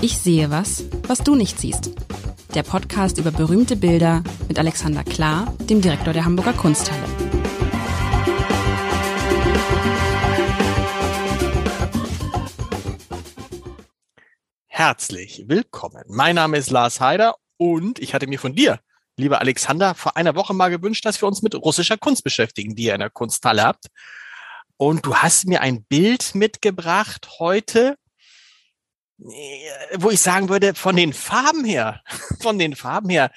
Ich sehe was, was du nicht siehst. Der Podcast über berühmte Bilder mit Alexander Klar, dem Direktor der Hamburger Kunsthalle. Herzlich willkommen. Mein Name ist Lars Heider und ich hatte mir von dir, lieber Alexander, vor einer Woche mal gewünscht, dass wir uns mit russischer Kunst beschäftigen, die ihr in der Kunsthalle habt. Und du hast mir ein Bild mitgebracht heute, wo ich sagen würde, von den Farben her, von den Farben her,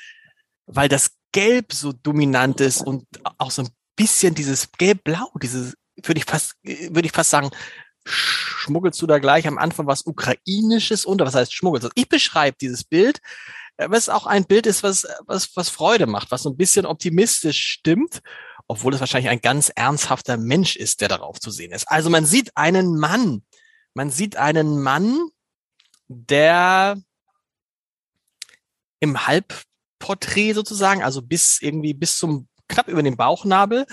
weil das Gelb so dominant ist und auch so ein bisschen dieses Gelb-Blau, dieses, würde ich fast, würde ich fast sagen, schmuggelst du da gleich am Anfang was Ukrainisches unter? Was heißt schmuggelst? Ich beschreibe dieses Bild, äh, was auch ein Bild ist, was, was, was Freude macht, was so ein bisschen optimistisch stimmt obwohl es wahrscheinlich ein ganz ernsthafter Mensch ist, der darauf zu sehen ist. Also man sieht einen Mann, man sieht einen Mann, der im Halbporträt sozusagen, also bis irgendwie bis zum knapp über den Bauchnabel,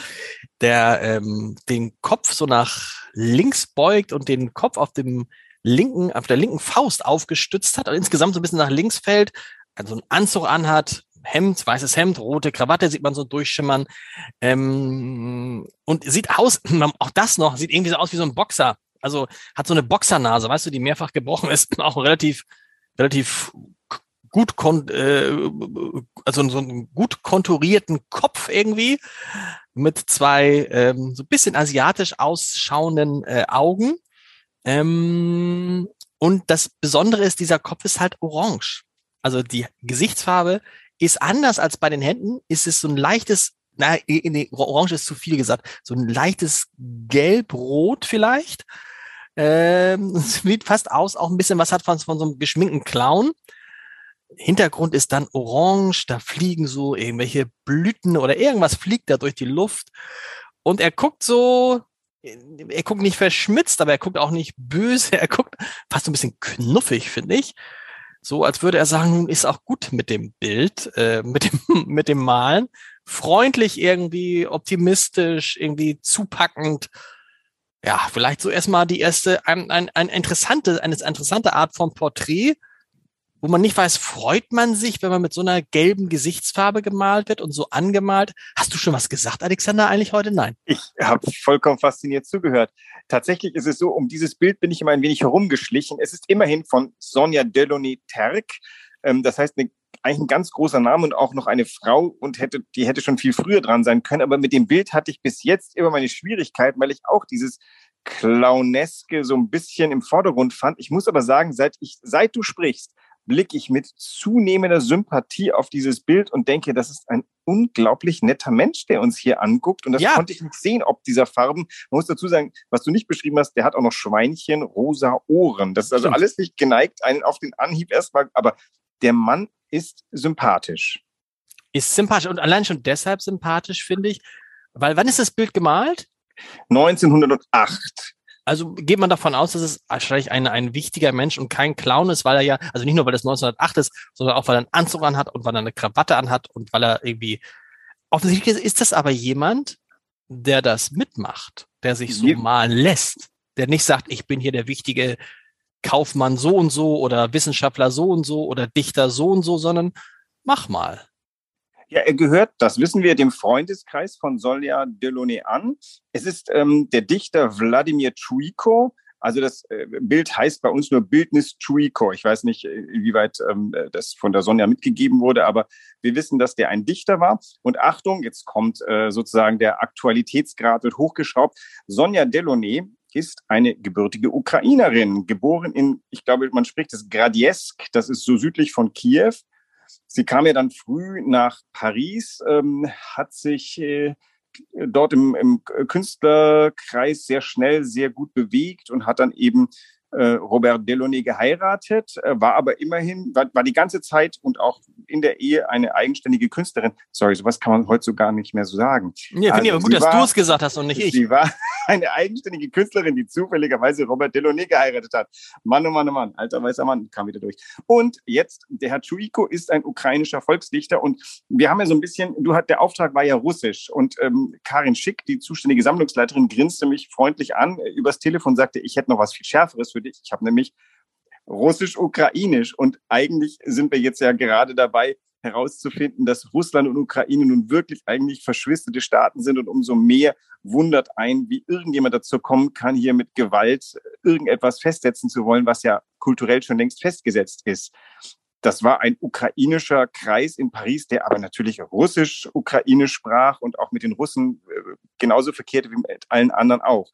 der ähm, den Kopf so nach links beugt und den Kopf auf dem linken, auf der linken Faust aufgestützt hat und insgesamt so ein bisschen nach links fällt, also einen Anzug anhat, Hemd, weißes Hemd, rote Krawatte sieht man so durchschimmern. Ähm, und sieht aus, auch das noch, sieht irgendwie so aus wie so ein Boxer. Also hat so eine Boxernase, weißt du, die mehrfach gebrochen ist, auch relativ, relativ gut, kon äh, also so einen gut konturierten Kopf irgendwie mit zwei ähm, so ein bisschen asiatisch ausschauenden äh, Augen. Ähm, und das Besondere ist, dieser Kopf ist halt orange. Also die Gesichtsfarbe ist anders als bei den Händen, ist es so ein leichtes, na, nee, orange ist zu viel gesagt, so ein leichtes Gelb-Rot vielleicht. Ähm, sieht fast aus, auch ein bisschen was hat von, von so einem geschminkten Clown. Hintergrund ist dann orange, da fliegen so irgendwelche Blüten oder irgendwas fliegt da durch die Luft. Und er guckt so, er guckt nicht verschmitzt, aber er guckt auch nicht böse, er guckt fast so ein bisschen knuffig, finde ich so als würde er sagen, nun ist auch gut mit dem Bild, äh, mit dem mit dem Malen, freundlich irgendwie, optimistisch, irgendwie zupackend. Ja, vielleicht so erstmal die erste ein, ein, ein interessante eine interessante Art von Porträt, wo man nicht weiß, freut man sich, wenn man mit so einer gelben Gesichtsfarbe gemalt wird und so angemalt. Hast du schon was gesagt, Alexander, eigentlich heute? Nein. Ich habe vollkommen fasziniert zugehört. Tatsächlich ist es so, um dieses Bild bin ich immer ein wenig herumgeschlichen. Es ist immerhin von Sonja Delaunay Terk. Ähm, das heißt, eine, eigentlich ein ganz großer Name und auch noch eine Frau und hätte, die hätte schon viel früher dran sein können. Aber mit dem Bild hatte ich bis jetzt immer meine Schwierigkeiten, weil ich auch dieses Clowneske so ein bisschen im Vordergrund fand. Ich muss aber sagen, seit ich, seit du sprichst, blicke ich mit zunehmender Sympathie auf dieses Bild und denke, das ist ein unglaublich netter Mensch, der uns hier anguckt. Und das ja. konnte ich nicht sehen, ob dieser Farben. Man muss dazu sagen, was du nicht beschrieben hast, der hat auch noch Schweinchen, rosa Ohren. Das ist also alles nicht geneigt, einen auf den Anhieb erstmal, aber der Mann ist sympathisch. Ist sympathisch und allein schon deshalb sympathisch, finde ich, weil wann ist das Bild gemalt? 1908. Also geht man davon aus, dass es wahrscheinlich ein, ein wichtiger Mensch und kein Clown ist, weil er ja, also nicht nur, weil es 1908 ist, sondern auch, weil er einen Anzug anhat und weil er eine Krawatte anhat und weil er irgendwie, offensichtlich ist das aber jemand, der das mitmacht, der sich so malen lässt, der nicht sagt, ich bin hier der wichtige Kaufmann so und so oder Wissenschaftler so und so oder Dichter so und so, sondern mach mal. Ja, er gehört, das wissen wir, dem Freundeskreis von Solja Delaunay an. Es ist ähm, der Dichter Wladimir Chuiko. Also das äh, Bild heißt bei uns nur Bildnis Chuiko. Ich weiß nicht, äh, inwieweit ähm, das von der Sonja mitgegeben wurde, aber wir wissen, dass der ein Dichter war. Und Achtung, jetzt kommt äh, sozusagen der Aktualitätsgrad wird hochgeschraubt. Sonja Delaunay ist eine gebürtige Ukrainerin, geboren in, ich glaube, man spricht es Gradiesk, das ist so südlich von Kiew. Sie kam ja dann früh nach Paris, ähm, hat sich äh, dort im, im Künstlerkreis sehr schnell, sehr gut bewegt und hat dann eben äh, Robert Delaunay geheiratet, äh, war aber immerhin, war, war die ganze Zeit und auch in der Ehe eine eigenständige Künstlerin. Sorry, sowas kann man heute so gar nicht mehr so sagen. Ja, finde ich aber gut, dass du es gesagt hast und nicht ich. Sie war eine eigenständige Künstlerin, die zufälligerweise Robert Delaunay geheiratet hat. Mann, oh Mann, oh Mann, alter weißer Mann, kam wieder durch. Und jetzt, der Herr Chuiko ist ein ukrainischer Volksdichter und wir haben ja so ein bisschen, du hat, der Auftrag war ja russisch und ähm, Karin Schick, die zuständige Sammlungsleiterin, grinste mich freundlich an äh, übers Telefon, sagte, ich hätte noch was viel Schärferes für dich. Ich habe nämlich russisch-ukrainisch. Und eigentlich sind wir jetzt ja gerade dabei, herauszufinden, dass Russland und Ukraine nun wirklich eigentlich verschwisterte Staaten sind und umso mehr wundert ein, wie irgendjemand dazu kommen kann, hier mit Gewalt irgendetwas festsetzen zu wollen, was ja kulturell schon längst festgesetzt ist. Das war ein ukrainischer Kreis in Paris, der aber natürlich russisch-ukrainisch sprach und auch mit den Russen äh, genauso verkehrte wie mit allen anderen auch.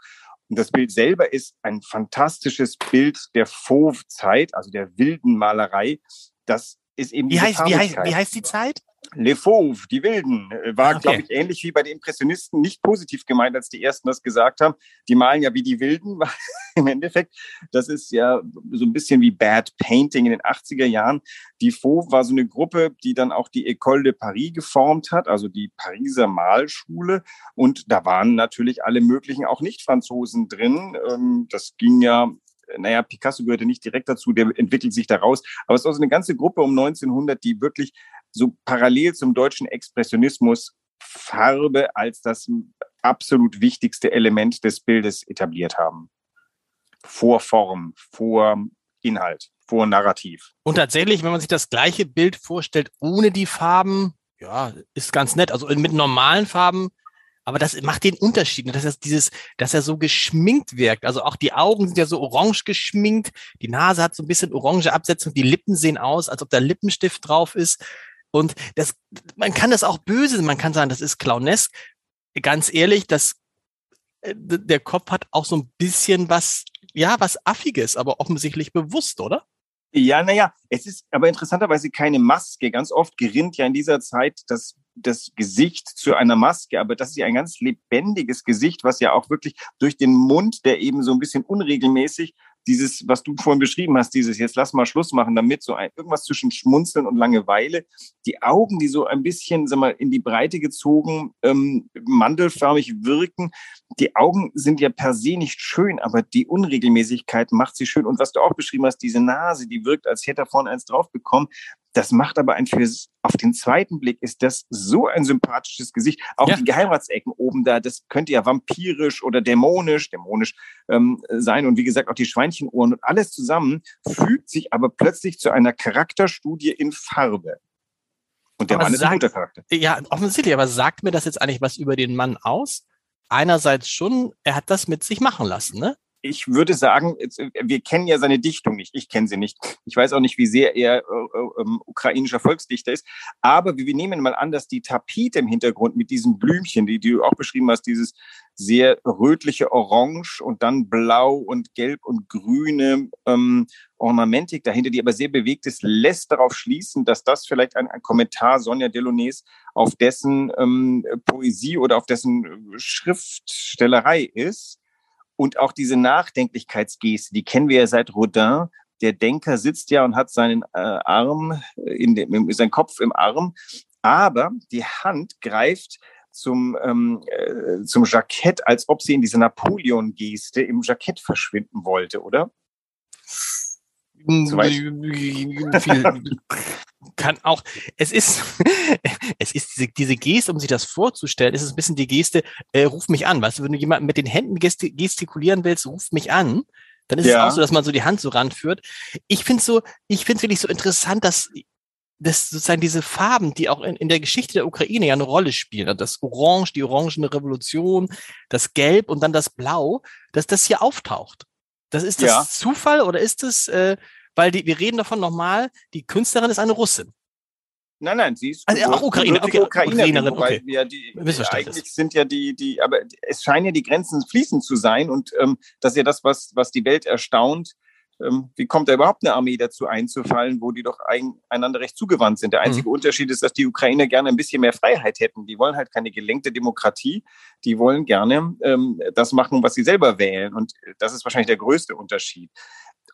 Und das Bild selber ist ein fantastisches Bild der Fauve-Zeit, also der wilden Malerei. Das ist eben wie heißt, wie, heißt, wie heißt die Zeit? Les Fauves, die Wilden, äh, war, okay. glaube ich, ähnlich wie bei den Impressionisten nicht positiv gemeint, als die ersten das gesagt haben. Die malen ja wie die Wilden, im Endeffekt. Das ist ja so ein bisschen wie Bad Painting in den 80er Jahren. Die Fauve war so eine Gruppe, die dann auch die École de Paris geformt hat, also die Pariser Malschule. Und da waren natürlich alle möglichen auch Nicht-Franzosen drin. Ähm, das ging ja naja, Picasso gehörte nicht direkt dazu, der entwickelt sich daraus. Aber es war so eine ganze Gruppe um 1900, die wirklich so parallel zum deutschen Expressionismus Farbe als das absolut wichtigste Element des Bildes etabliert haben. Vor Form, vor Inhalt, vor Narrativ. Und tatsächlich, wenn man sich das gleiche Bild vorstellt, ohne die Farben, ja, ist ganz nett. Also mit normalen Farben aber das macht den Unterschied, ne? dass er dieses, dass er so geschminkt wirkt. Also auch die Augen sind ja so orange geschminkt, die Nase hat so ein bisschen orange Absetzung, die Lippen sehen aus, als ob da Lippenstift drauf ist. Und das, man kann das auch böse, man kann sagen, das ist clownesk. Ganz ehrlich, das, äh, der Kopf hat auch so ein bisschen was, ja, was Affiges, aber offensichtlich bewusst, oder? Ja, naja, es ist aber interessanterweise keine Maske. Ganz oft gerinnt ja in dieser Zeit das das Gesicht zu einer Maske, aber das ist ja ein ganz lebendiges Gesicht, was ja auch wirklich durch den Mund, der eben so ein bisschen unregelmäßig dieses, was du vorhin beschrieben hast, dieses jetzt lass mal Schluss machen damit, so ein, irgendwas zwischen Schmunzeln und Langeweile. Die Augen, die so ein bisschen, sag mal, in die Breite gezogen, ähm, mandelförmig wirken. Die Augen sind ja per se nicht schön, aber die Unregelmäßigkeit macht sie schön. Und was du auch beschrieben hast, diese Nase, die wirkt, als hätte er vorne eins drauf bekommen. Das macht aber ein fürs, auf den zweiten Blick ist das so ein sympathisches Gesicht. Auch ja. die Geheimratsecken oben da, das könnte ja vampirisch oder dämonisch, dämonisch ähm, sein. Und wie gesagt, auch die Schweinchenohren und alles zusammen fügt sich aber plötzlich zu einer Charakterstudie in Farbe. Und der aber Mann ist ein guter Charakter. Ja, offensichtlich, aber sagt mir das jetzt eigentlich was über den Mann aus? Einerseits schon, er hat das mit sich machen lassen, ne? Ich würde sagen, äh, wir kennen ja seine Dichtung nicht. Ich kenne sie nicht. Ich weiß auch nicht, wie sehr er äh, äh, ähm, ukrainischer Volksdichter ist. Aber wir nehmen mal an, dass die Tapete im Hintergrund mit diesen Blümchen, die, die du auch beschrieben hast, dieses sehr rötliche Orange und dann blau und gelb und grüne ähm, Ornamentik dahinter, die aber sehr bewegt ist, lässt darauf schließen, dass das vielleicht ein, ein Kommentar Sonja Delaunay's auf dessen ähm, Poesie oder auf dessen äh, Schriftstellerei ist. Und auch diese Nachdenklichkeitsgeste, die kennen wir ja seit Rodin. Der Denker sitzt ja und hat seinen äh, Arm, in dem, seinen Kopf im Arm, aber die Hand greift zum, ähm, äh, zum Jackett, als ob sie in dieser Napoleon-Geste im Jackett verschwinden wollte, oder? kann auch, es ist, es ist diese, diese Geste, um sich das vorzustellen, ist es ein bisschen die Geste, äh, ruf mich an. Weißt du, wenn du jemanden mit den Händen gestikulieren willst, ruf mich an, dann ist ja. es auch so, dass man so die Hand so ranführt. Ich finde so, ich finde es wirklich so interessant, dass dass sozusagen diese Farben, die auch in, in der Geschichte der Ukraine ja eine Rolle spielen, also das Orange, die orangene Revolution, das Gelb und dann das Blau, dass das hier auftaucht. Das ist das ja. Zufall oder ist es äh, weil die, wir reden davon nochmal, die Künstlerin ist eine Russin. Nein, nein, sie ist also, auch Ukraine, okay, Ukrainerin, okay. Wir die, eigentlich sind ja die, die, aber es scheinen ja die Grenzen fließend zu sein und ähm, das ist ja das, was, was die Welt erstaunt. Ähm, wie kommt da überhaupt eine Armee dazu einzufallen, wo die doch ein, einander recht zugewandt sind? Der mhm. einzige mhm. Unterschied ist, dass die Ukrainer gerne ein bisschen mehr Freiheit hätten. Die wollen halt keine gelenkte Demokratie. Die wollen gerne ähm, das machen, was sie selber wählen. Und das ist wahrscheinlich der größte Unterschied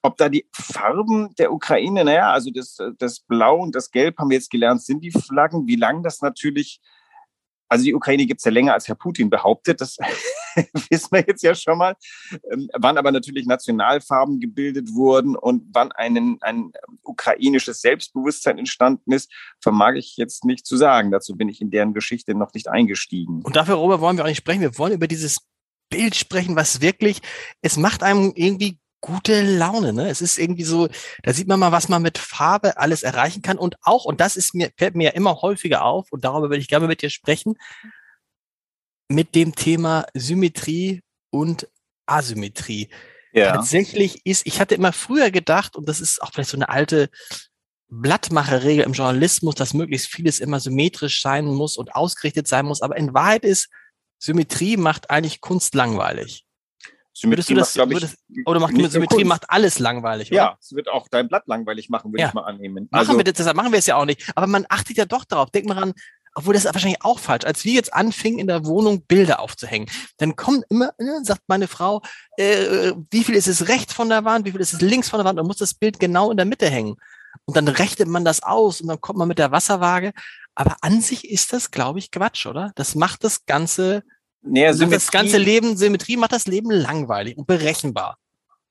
ob da die Farben der Ukraine, naja, also das, das Blau und das Gelb haben wir jetzt gelernt, sind die Flaggen. Wie lang das natürlich, also die Ukraine gibt es ja länger als Herr Putin behauptet, das wissen wir jetzt ja schon mal. Ähm, wann aber natürlich Nationalfarben gebildet wurden und wann einen, ein ukrainisches Selbstbewusstsein entstanden ist, vermag ich jetzt nicht zu sagen. Dazu bin ich in deren Geschichte noch nicht eingestiegen. Und dafür, worüber wollen wir auch nicht sprechen. Wir wollen über dieses Bild sprechen, was wirklich, es macht einem irgendwie gute Laune. Ne? Es ist irgendwie so, da sieht man mal, was man mit Farbe alles erreichen kann und auch, und das ist mir, fällt mir ja immer häufiger auf, und darüber würde ich gerne mit dir sprechen, mit dem Thema Symmetrie und Asymmetrie. Ja. Tatsächlich ist, ich hatte immer früher gedacht, und das ist auch vielleicht so eine alte Blattmacherregel im Journalismus, dass möglichst vieles immer symmetrisch sein muss und ausgerichtet sein muss, aber in Wahrheit ist, Symmetrie macht eigentlich Kunst langweilig. Symmetrie das, macht, würdest, oder macht Symmetrie macht alles langweilig, oder? Ja, es wird auch dein Blatt langweilig machen, würde ja. ich mal annehmen. Machen also, wir das, deshalb machen wir es ja auch nicht. Aber man achtet ja doch darauf. Denk mal ran, obwohl das ist wahrscheinlich auch falsch. Als wir jetzt anfingen, in der Wohnung Bilder aufzuhängen, dann kommt immer, ne, sagt meine Frau, äh, wie viel ist es rechts von der Wand, wie viel ist es links von der Wand, und muss das Bild genau in der Mitte hängen. Und dann rechnet man das aus und dann kommt man mit der Wasserwaage. Aber an sich ist das, glaube ich, Quatsch, oder? Das macht das Ganze, naja, das ganze Leben, Symmetrie macht das Leben langweilig und berechenbar.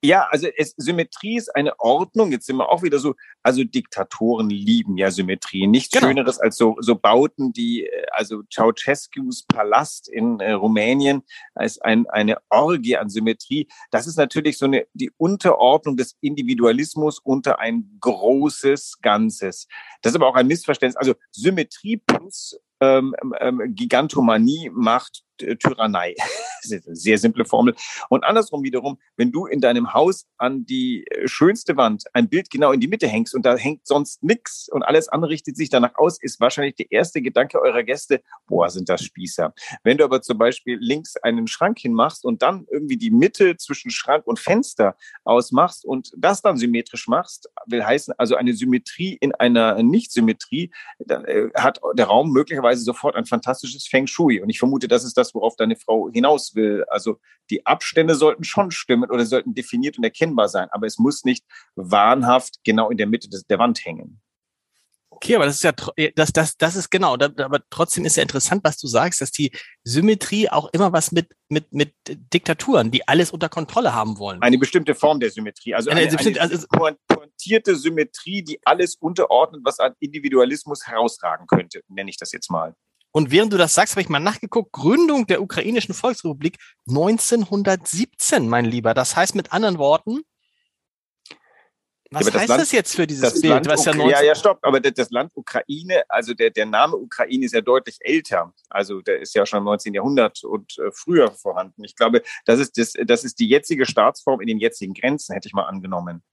Ja, also es, Symmetrie ist eine Ordnung. Jetzt sind wir auch wieder so, also Diktatoren lieben ja Symmetrie. Nichts genau. Schöneres als so, so Bauten, die, äh, also Ceausescus Palast in äh, Rumänien als ein, eine Orgie an Symmetrie. Das ist natürlich so eine, die Unterordnung des Individualismus unter ein großes Ganzes. Das ist aber auch ein Missverständnis. Also Symmetrie plus ähm, ähm, Gigantomanie macht Tyrannei. sehr simple Formel. Und andersrum wiederum, wenn du in deinem Haus an die äh, schönste Wand ein Bild genau in die Mitte hängst und da hängt sonst nichts und alles andere richtet sich danach aus, ist wahrscheinlich der erste Gedanke eurer Gäste, boah, sind das Spießer. Wenn du aber zum Beispiel links einen Schrank hinmachst und dann irgendwie die Mitte zwischen Schrank und Fenster ausmachst und das dann symmetrisch machst, will heißen, also eine Symmetrie in einer Nicht-Symmetrie, dann äh, hat der Raum möglicherweise sofort ein fantastisches Feng Shui. Und ich vermute, das ist das, worauf deine Frau hinaus will. Also die Abstände sollten schon stimmen oder sollten definiert und erkennbar sein, aber es muss nicht wahnhaft genau in der Mitte des, der Wand hängen. Okay, aber das ist ja, das, das, das ist genau, aber trotzdem ist ja interessant, was du sagst, dass die Symmetrie auch immer was mit, mit, mit Diktaturen, die alles unter Kontrolle haben wollen. Eine bestimmte Form der Symmetrie, also eine, eine, eine also, pointierte Symmetrie, die alles unterordnet, was an Individualismus herausragen könnte, nenne ich das jetzt mal. Und während du das sagst, habe ich mal nachgeguckt, Gründung der ukrainischen Volksrepublik 1917, mein Lieber. Das heißt mit anderen Worten, was ja, heißt das, Land, das, jetzt für dieses Bild? Land, ja, ja, ja, stopp, aber das Land Ukraine, also der, der Name Ukraine ist ja deutlich älter. Also der ist ja schon im 19. Jahrhundert und äh, früher vorhanden. Ich glaube, das ist, das, das ist die jetzige Staatsform in den jetzigen Grenzen, hätte ich mal angenommen.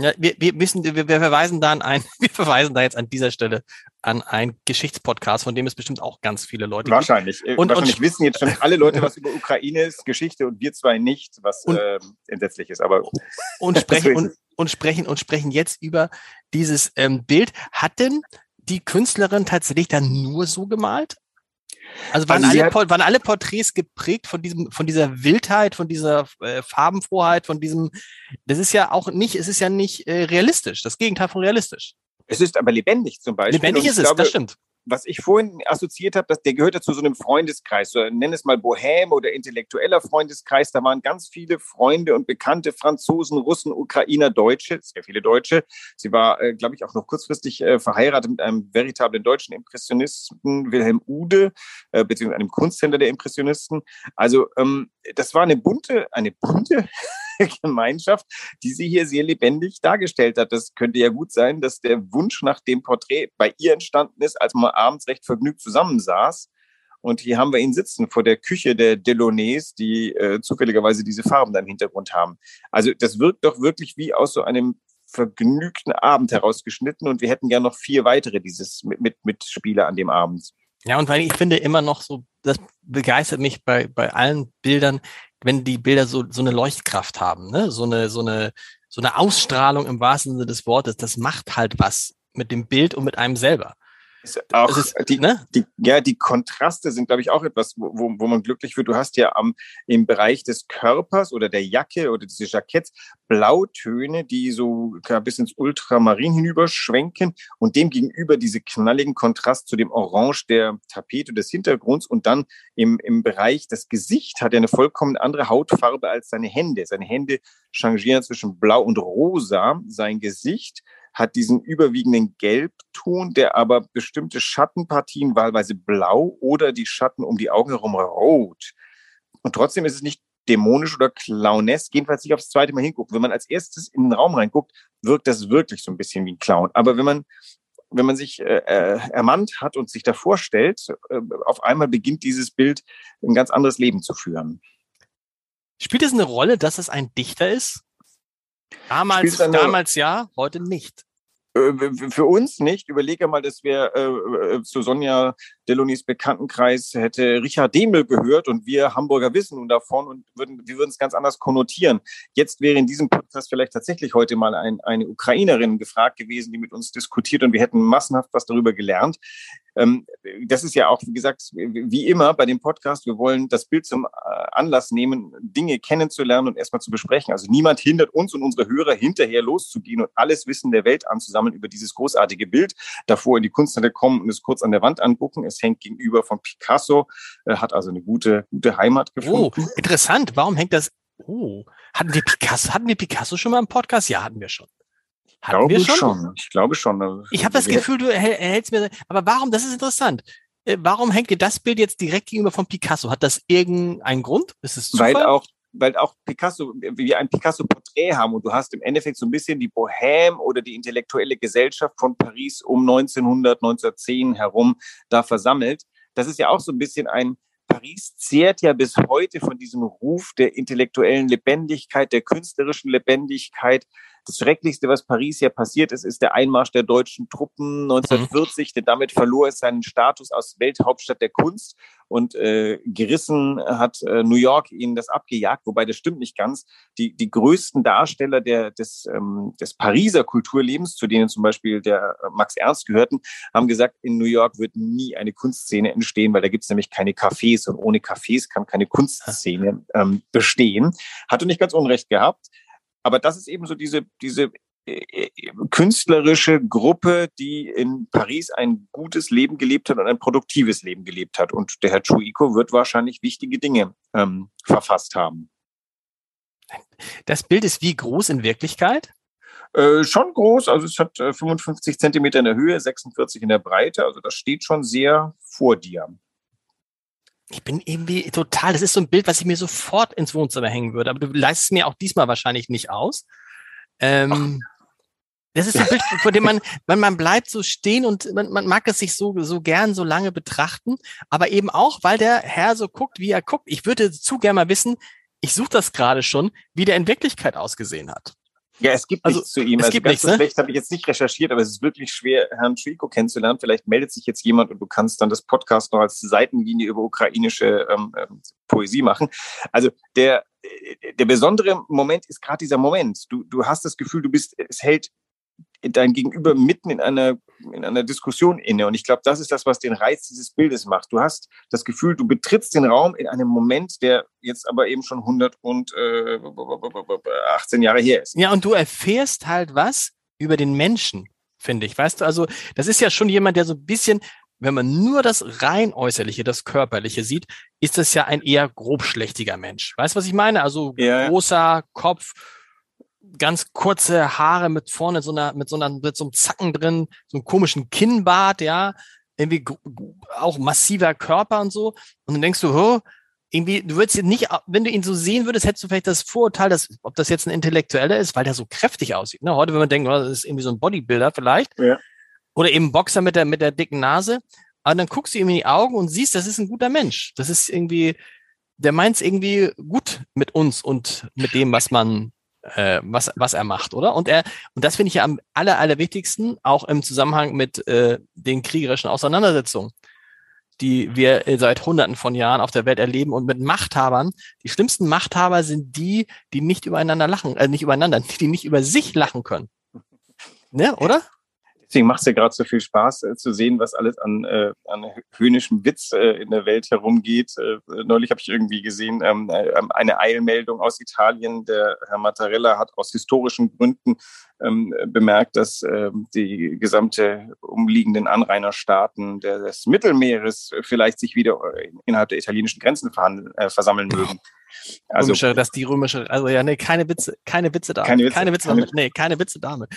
Ja, wir, wir wissen, wir, wir verweisen da an ein, wir verweisen da jetzt an dieser Stelle an ein Geschichtspodcast, von dem es bestimmt auch ganz viele Leute wahrscheinlich. gibt. Und, wahrscheinlich und, wissen jetzt schon alle Leute was über Ukraines Geschichte und wir zwei nicht, was und, äh, entsetzlich ist. Aber und sprechen und, und sprechen und sprechen jetzt über dieses ähm, Bild. Hat denn die Künstlerin tatsächlich dann nur so gemalt? Also waren, also alle, hat, waren alle Porträts geprägt von diesem, von dieser Wildheit, von dieser äh, Farbenfroheit, von diesem, das ist ja auch nicht, es ist ja nicht äh, realistisch, das Gegenteil von realistisch. Es ist aber lebendig zum Beispiel. Lebendig ist es, glaube, das stimmt was ich vorhin assoziiert habe, dass der gehört ja zu so einem Freundeskreis, so, nenn es mal Bohème oder intellektueller Freundeskreis. Da waren ganz viele Freunde und Bekannte, Franzosen, Russen, Ukrainer, Deutsche, sehr viele Deutsche. Sie war, äh, glaube ich, auch noch kurzfristig äh, verheiratet mit einem veritablen deutschen Impressionisten, Wilhelm Ude, äh, beziehungsweise einem Kunsthändler der Impressionisten. Also ähm, das war eine bunte, eine bunte Gemeinschaft, die sie hier sehr lebendig dargestellt hat. Das könnte ja gut sein, dass der Wunsch nach dem Porträt bei ihr entstanden ist, als man abends recht vergnügt zusammensaß. Und hier haben wir ihn sitzen vor der Küche der Delaunay's, die äh, zufälligerweise diese Farben da im Hintergrund haben. Also das wirkt doch wirklich wie aus so einem vergnügten Abend herausgeschnitten und wir hätten ja noch vier weitere dieses mit, mit, an dem Abend. Ja, und weil ich finde immer noch so, das begeistert mich bei, bei allen Bildern, wenn die Bilder so, so eine Leuchtkraft haben, ne? so, eine, so, eine, so eine Ausstrahlung im wahrsten Sinne des Wortes, das macht halt was mit dem Bild und mit einem selber. Auch ist, die, ne? die, ja, die Kontraste sind, glaube ich, auch etwas, wo, wo man glücklich wird. Du hast ja am, im Bereich des Körpers oder der Jacke oder des Jacketts Blautöne, die so bis ins Ultramarin hinüberschwenken und dem gegenüber diese knalligen Kontrast zu dem Orange der Tapete des Hintergrunds und dann im, im Bereich, das Gesicht hat ja eine vollkommen andere Hautfarbe als seine Hände. Seine Hände changieren zwischen blau und rosa. Sein Gesicht hat diesen überwiegenden Gelbton, der aber bestimmte Schattenpartien wahlweise blau oder die Schatten um die Augen herum rot. Und trotzdem ist es nicht dämonisch oder clownesk, jedenfalls nicht aufs zweite Mal hingucken. Wenn man als erstes in den Raum reinguckt, wirkt das wirklich so ein bisschen wie ein Clown. Aber wenn man wenn man sich äh, äh ermannt hat und sich davor stellt, äh, auf einmal beginnt dieses Bild ein ganz anderes Leben zu führen. Spielt es eine Rolle, dass es ein Dichter ist? Damals, damals ja, heute nicht. Äh, für uns nicht. Überlege mal, dass wir äh, äh, zu Sonja Delonis Bekanntenkreis hätte Richard Demel gehört und wir Hamburger wissen nun davon und würden, wir würden es ganz anders konnotieren. Jetzt wäre in diesem Podcast vielleicht tatsächlich heute mal ein, eine Ukrainerin gefragt gewesen, die mit uns diskutiert und wir hätten massenhaft was darüber gelernt. Ähm, das ist ja auch, wie gesagt, wie immer bei dem Podcast, wir wollen das Bild zum äh, Anlass nehmen, Dinge kennenzulernen und erstmal zu besprechen. Also niemand hindert uns und unsere Hörer hinterher loszugehen und alles Wissen der Welt anzusammeln über dieses großartige Bild, davor in die Kunsthalle kommen und es kurz an der Wand angucken. Es hängt gegenüber von Picasso, äh, hat also eine gute, gute Heimat gefunden. Oh, interessant. Warum hängt das? Oh, hatten wir Picasso, hatten wir Picasso schon mal im Podcast? Ja, hatten wir schon. Hatten glaube schon? Ich glaube schon. Ich habe das Gefühl, du erhältst mir. Aber warum? Das ist interessant. Äh, warum hängt dir das Bild jetzt direkt gegenüber von Picasso? Hat das irgendeinen Grund? Ist es Zufall? Weil auch weil auch Picasso, wir ein Picasso-Porträt haben und du hast im Endeffekt so ein bisschen die Bohème oder die intellektuelle Gesellschaft von Paris um 1900, 1910 herum da versammelt. Das ist ja auch so ein bisschen ein, Paris zehrt ja bis heute von diesem Ruf der intellektuellen Lebendigkeit, der künstlerischen Lebendigkeit, das Schrecklichste, was Paris ja passiert ist, ist der Einmarsch der deutschen Truppen 1940, mhm. denn damit verlor es seinen Status als Welthauptstadt der Kunst und äh, gerissen hat äh, New York ihnen das abgejagt, wobei das stimmt nicht ganz. Die, die größten Darsteller der, des, ähm, des Pariser Kulturlebens, zu denen zum Beispiel der äh, Max Ernst gehörten, haben gesagt, in New York wird nie eine Kunstszene entstehen, weil da gibt es nämlich keine Cafés und ohne Cafés kann keine Kunstszene ähm, bestehen. Hatte nicht ganz unrecht gehabt. Aber das ist eben so diese, diese äh, äh, künstlerische Gruppe, die in Paris ein gutes Leben gelebt hat und ein produktives Leben gelebt hat. Und der Herr Chuiko wird wahrscheinlich wichtige Dinge ähm, verfasst haben. Das Bild ist wie groß in Wirklichkeit? Äh, schon groß, also es hat äh, 55 Zentimeter in der Höhe, 46 in der Breite, also das steht schon sehr vor dir ich bin irgendwie total, das ist so ein Bild, was ich mir sofort ins Wohnzimmer hängen würde, aber du leistest mir auch diesmal wahrscheinlich nicht aus. Ähm, das ist ein Bild, vor dem man, man, man bleibt so stehen und man, man mag es sich so, so gern so lange betrachten, aber eben auch, weil der Herr so guckt, wie er guckt. Ich würde zu gern mal wissen, ich suche das gerade schon, wie der in Wirklichkeit ausgesehen hat. Ja, es gibt also, nichts zu ihm. Es also gibt ganz nichts, so schlecht ne? habe ich jetzt nicht recherchiert, aber es ist wirklich schwer, Herrn Trico kennenzulernen. Vielleicht meldet sich jetzt jemand und du kannst dann das Podcast noch als Seitenlinie über ukrainische ähm, ähm, Poesie machen. Also der, der besondere Moment ist gerade dieser Moment. Du, du hast das Gefühl, du bist, es hält dein Gegenüber mitten in einer, in einer Diskussion inne. Und ich glaube, das ist das, was den Reiz dieses Bildes macht. Du hast das Gefühl, du betrittst den Raum in einem Moment, der jetzt aber eben schon 118 äh, Jahre her ist. Ja, und du erfährst halt was über den Menschen, finde ich. Weißt du, also das ist ja schon jemand, der so ein bisschen, wenn man nur das rein äußerliche, das körperliche sieht, ist das ja ein eher grobschlächtiger Mensch. Weißt du, was ich meine? Also ja. großer Kopf, ganz kurze Haare mit vorne so einer, mit so einer, mit so einem Zacken drin, so einem komischen Kinnbart, ja, irgendwie auch massiver Körper und so. Und dann denkst du, oh, irgendwie, du würdest ihn nicht, wenn du ihn so sehen würdest, hättest du vielleicht das Vorurteil, dass, ob das jetzt ein Intellektueller ist, weil der so kräftig aussieht. Ne? Heute, wenn man denkt, oh, das ist irgendwie so ein Bodybuilder vielleicht. Ja. Oder eben Boxer mit der, mit der dicken Nase. Aber dann guckst du ihm in die Augen und siehst, das ist ein guter Mensch. Das ist irgendwie, der meint es irgendwie gut mit uns und mit dem, was man, äh, was, was er macht, oder? Und er, und das finde ich ja am aller, allerwichtigsten, auch im Zusammenhang mit äh, den kriegerischen Auseinandersetzungen, die wir seit Hunderten von Jahren auf der Welt erleben und mit Machthabern. Die schlimmsten Machthaber sind die, die nicht übereinander lachen, äh, nicht übereinander, die nicht über sich lachen können. Ne, oder? Deswegen macht es ja gerade so viel Spaß äh, zu sehen, was alles an, äh, an höhnischem Witz äh, in der Welt herumgeht. Äh, neulich habe ich irgendwie gesehen, ähm, äh, eine Eilmeldung aus Italien. Der Herr Mattarella hat aus historischen Gründen ähm, bemerkt, dass ähm, die gesamte umliegenden Anrainerstaaten des Mittelmeeres vielleicht sich wieder äh, innerhalb der italienischen Grenzen äh, versammeln mögen. Also, römische, dass die römische, also ja, nee, keine Witze, keine Witze Dame. Keine Witze, keine Witze, keine, nee, keine Witze Dame.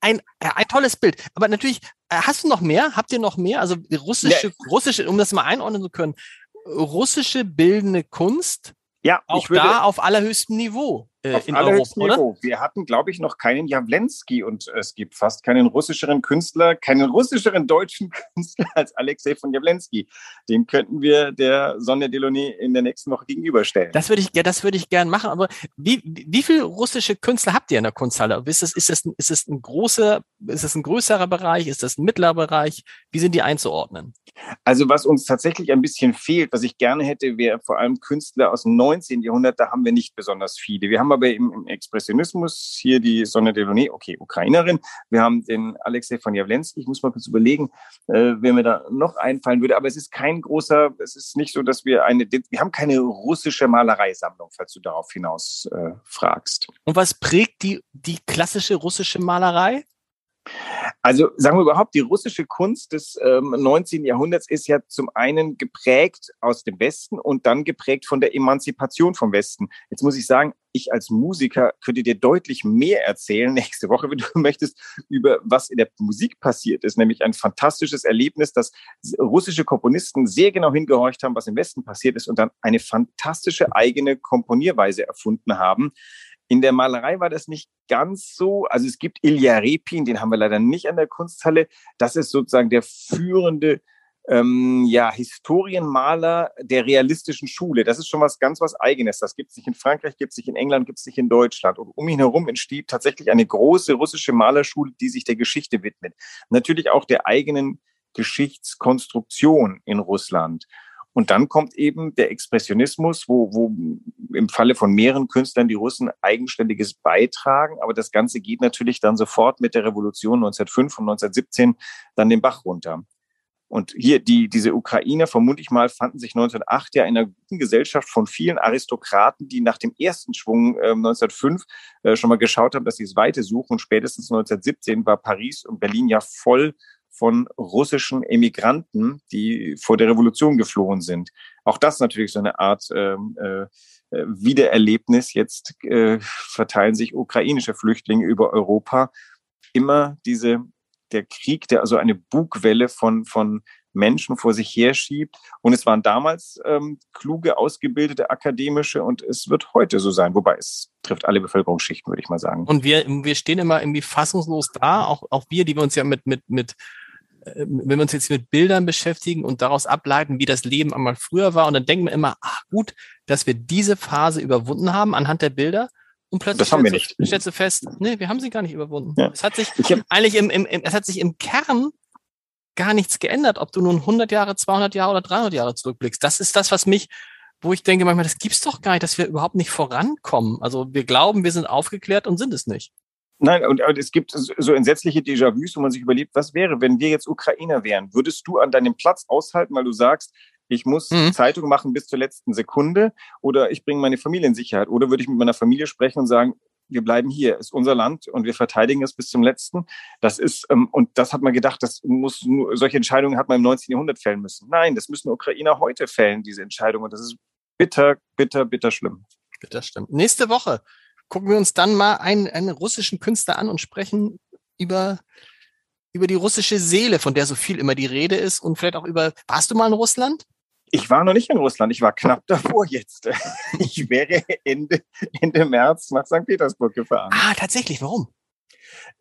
Ein, äh, ein tolles Bild. Aber natürlich, äh, hast du noch mehr? Habt ihr noch mehr? Also russische, ja. russische, um das mal einordnen zu können, russische bildende Kunst Ja, auch würde, da auf allerhöchstem Niveau äh, in Europa, Niveau. Oder? Wir hatten, glaube ich, noch keinen Jawlensky und es gibt fast keinen russischeren Künstler, keinen russischeren deutschen Künstler als Alexei von Jawlensky. Den könnten wir der Sonne Delaunay in der nächsten Woche gegenüberstellen. Das würde ich, das würde ich gern machen. Aber wie, wie viele russische Künstler habt ihr in der Kunsthalle? Ist es, ist es, ist es ein großer, ist es ein größerer Bereich? Ist das ein mittlerer Bereich? Wie sind die einzuordnen? Also was uns tatsächlich ein bisschen fehlt, was ich gerne hätte, wäre vor allem Künstler aus dem 19. Jahrhundert. Da haben wir nicht besonders viele. Wir haben aber im, im Expressionismus hier die Sonne Delaunay, okay, Ukrainerin. Wir haben den Alexei von Jawlensky. Ich muss mal kurz überlegen, äh, wer mir da noch einfallen würde. Aber es ist kein großer, es ist nicht so, dass wir eine, wir haben keine russische Malereisammlung, falls du darauf hinaus äh, fragst. Und was prägt die, die klassische russische Malerei? Also sagen wir überhaupt, die russische Kunst des ähm, 19. Jahrhunderts ist ja zum einen geprägt aus dem Westen und dann geprägt von der Emanzipation vom Westen. Jetzt muss ich sagen, ich als Musiker könnte dir deutlich mehr erzählen nächste Woche, wenn du möchtest, über was in der Musik passiert ist. Nämlich ein fantastisches Erlebnis, dass russische Komponisten sehr genau hingehorcht haben, was im Westen passiert ist und dann eine fantastische eigene Komponierweise erfunden haben. In der Malerei war das nicht ganz so. Also es gibt Ilya Repin, den haben wir leider nicht an der Kunsthalle. Das ist sozusagen der führende ähm, ja, Historienmaler der realistischen Schule. Das ist schon was ganz was Eigenes. Das gibt es nicht in Frankreich, gibt es nicht in England, gibt es nicht in Deutschland. Und um ihn herum entsteht tatsächlich eine große russische Malerschule, die sich der Geschichte widmet. Natürlich auch der eigenen Geschichtskonstruktion in Russland. Und dann kommt eben der Expressionismus, wo, wo im Falle von mehreren Künstlern die Russen eigenständiges beitragen. Aber das Ganze geht natürlich dann sofort mit der Revolution 1905 und 1917 dann den Bach runter. Und hier, die, diese Ukrainer, vermute ich mal, fanden sich 1908 ja in einer guten Gesellschaft von vielen Aristokraten, die nach dem ersten Schwung äh, 1905 äh, schon mal geschaut haben, dass sie das Weite suchen. Und spätestens 1917 war Paris und Berlin ja voll von russischen Emigranten, die vor der Revolution geflohen sind. Auch das natürlich so eine Art ähm, äh, äh, Wiedererlebnis. Jetzt äh, verteilen sich ukrainische Flüchtlinge über Europa. Immer diese der Krieg, der also eine Bugwelle von von Menschen vor sich herschiebt. Und es waren damals ähm, kluge, ausgebildete akademische und es wird heute so sein, wobei es trifft alle Bevölkerungsschichten, würde ich mal sagen. Und wir, wir stehen immer irgendwie fassungslos da, auch, auch wir, die wir uns ja mit, mit, mit äh, wenn wir uns jetzt mit Bildern beschäftigen und daraus ableiten, wie das Leben einmal früher war, und dann denken wir immer, ach gut, dass wir diese Phase überwunden haben anhand der Bilder. Und plötzlich das haben wir nicht. stellst du fest, nee, wir haben sie gar nicht überwunden. Ja. Es hat sich eigentlich im, im, im, es hat sich im Kern gar nichts geändert, ob du nun 100 Jahre, 200 Jahre oder 300 Jahre zurückblickst. Das ist das, was mich, wo ich denke manchmal, das gibt's doch gar nicht, dass wir überhaupt nicht vorankommen. Also wir glauben, wir sind aufgeklärt und sind es nicht. Nein, und, und es gibt so entsetzliche Déjà-vus, wo man sich überlegt, was wäre, wenn wir jetzt Ukrainer wären? Würdest du an deinem Platz aushalten, weil du sagst, ich muss mhm. Zeitung machen bis zur letzten Sekunde oder ich bringe meine Familie in Sicherheit? Oder würde ich mit meiner Familie sprechen und sagen, wir bleiben hier, ist unser Land und wir verteidigen es bis zum letzten. Das ist, ähm, und das hat man gedacht, das muss nur, solche Entscheidungen hat man im 19. Jahrhundert fällen müssen. Nein, das müssen Ukrainer heute fällen, diese Entscheidung. Und das ist bitter, bitter, bitter schlimm. Bitter stimmt. Nächste Woche gucken wir uns dann mal einen, einen russischen Künstler an und sprechen über, über die russische Seele, von der so viel immer die Rede ist und vielleicht auch über, warst du mal in Russland? Ich war noch nicht in Russland, ich war knapp davor jetzt. Ich wäre Ende, Ende März nach St. Petersburg gefahren. Ah, tatsächlich, warum?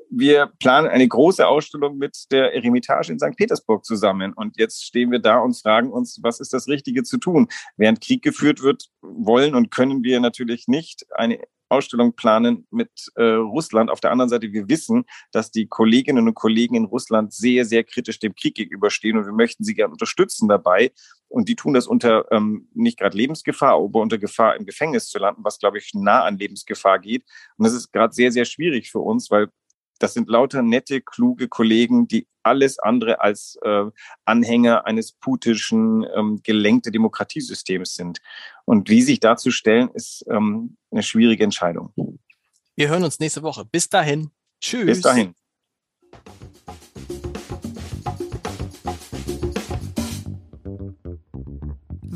wir planen eine große Ausstellung mit der Eremitage in St. Petersburg zusammen. Und jetzt stehen wir da und fragen uns, was ist das Richtige zu tun? Während Krieg geführt wird, wollen und können wir natürlich nicht eine Ausstellung planen mit äh, Russland. Auf der anderen Seite, wir wissen, dass die Kolleginnen und Kollegen in Russland sehr, sehr kritisch dem Krieg gegenüberstehen und wir möchten sie gerne unterstützen dabei. Und die tun das unter ähm, nicht gerade Lebensgefahr, aber unter Gefahr im Gefängnis zu landen, was, glaube ich, nah an Lebensgefahr geht. Und das ist gerade sehr, sehr schwierig für uns, weil das sind lauter nette, kluge Kollegen, die alles andere als äh, Anhänger eines putischen, ähm, gelenkte Demokratiesystems sind. Und wie sich dazu stellen, ist ähm, eine schwierige Entscheidung. Wir hören uns nächste Woche. Bis dahin. Tschüss. Bis dahin.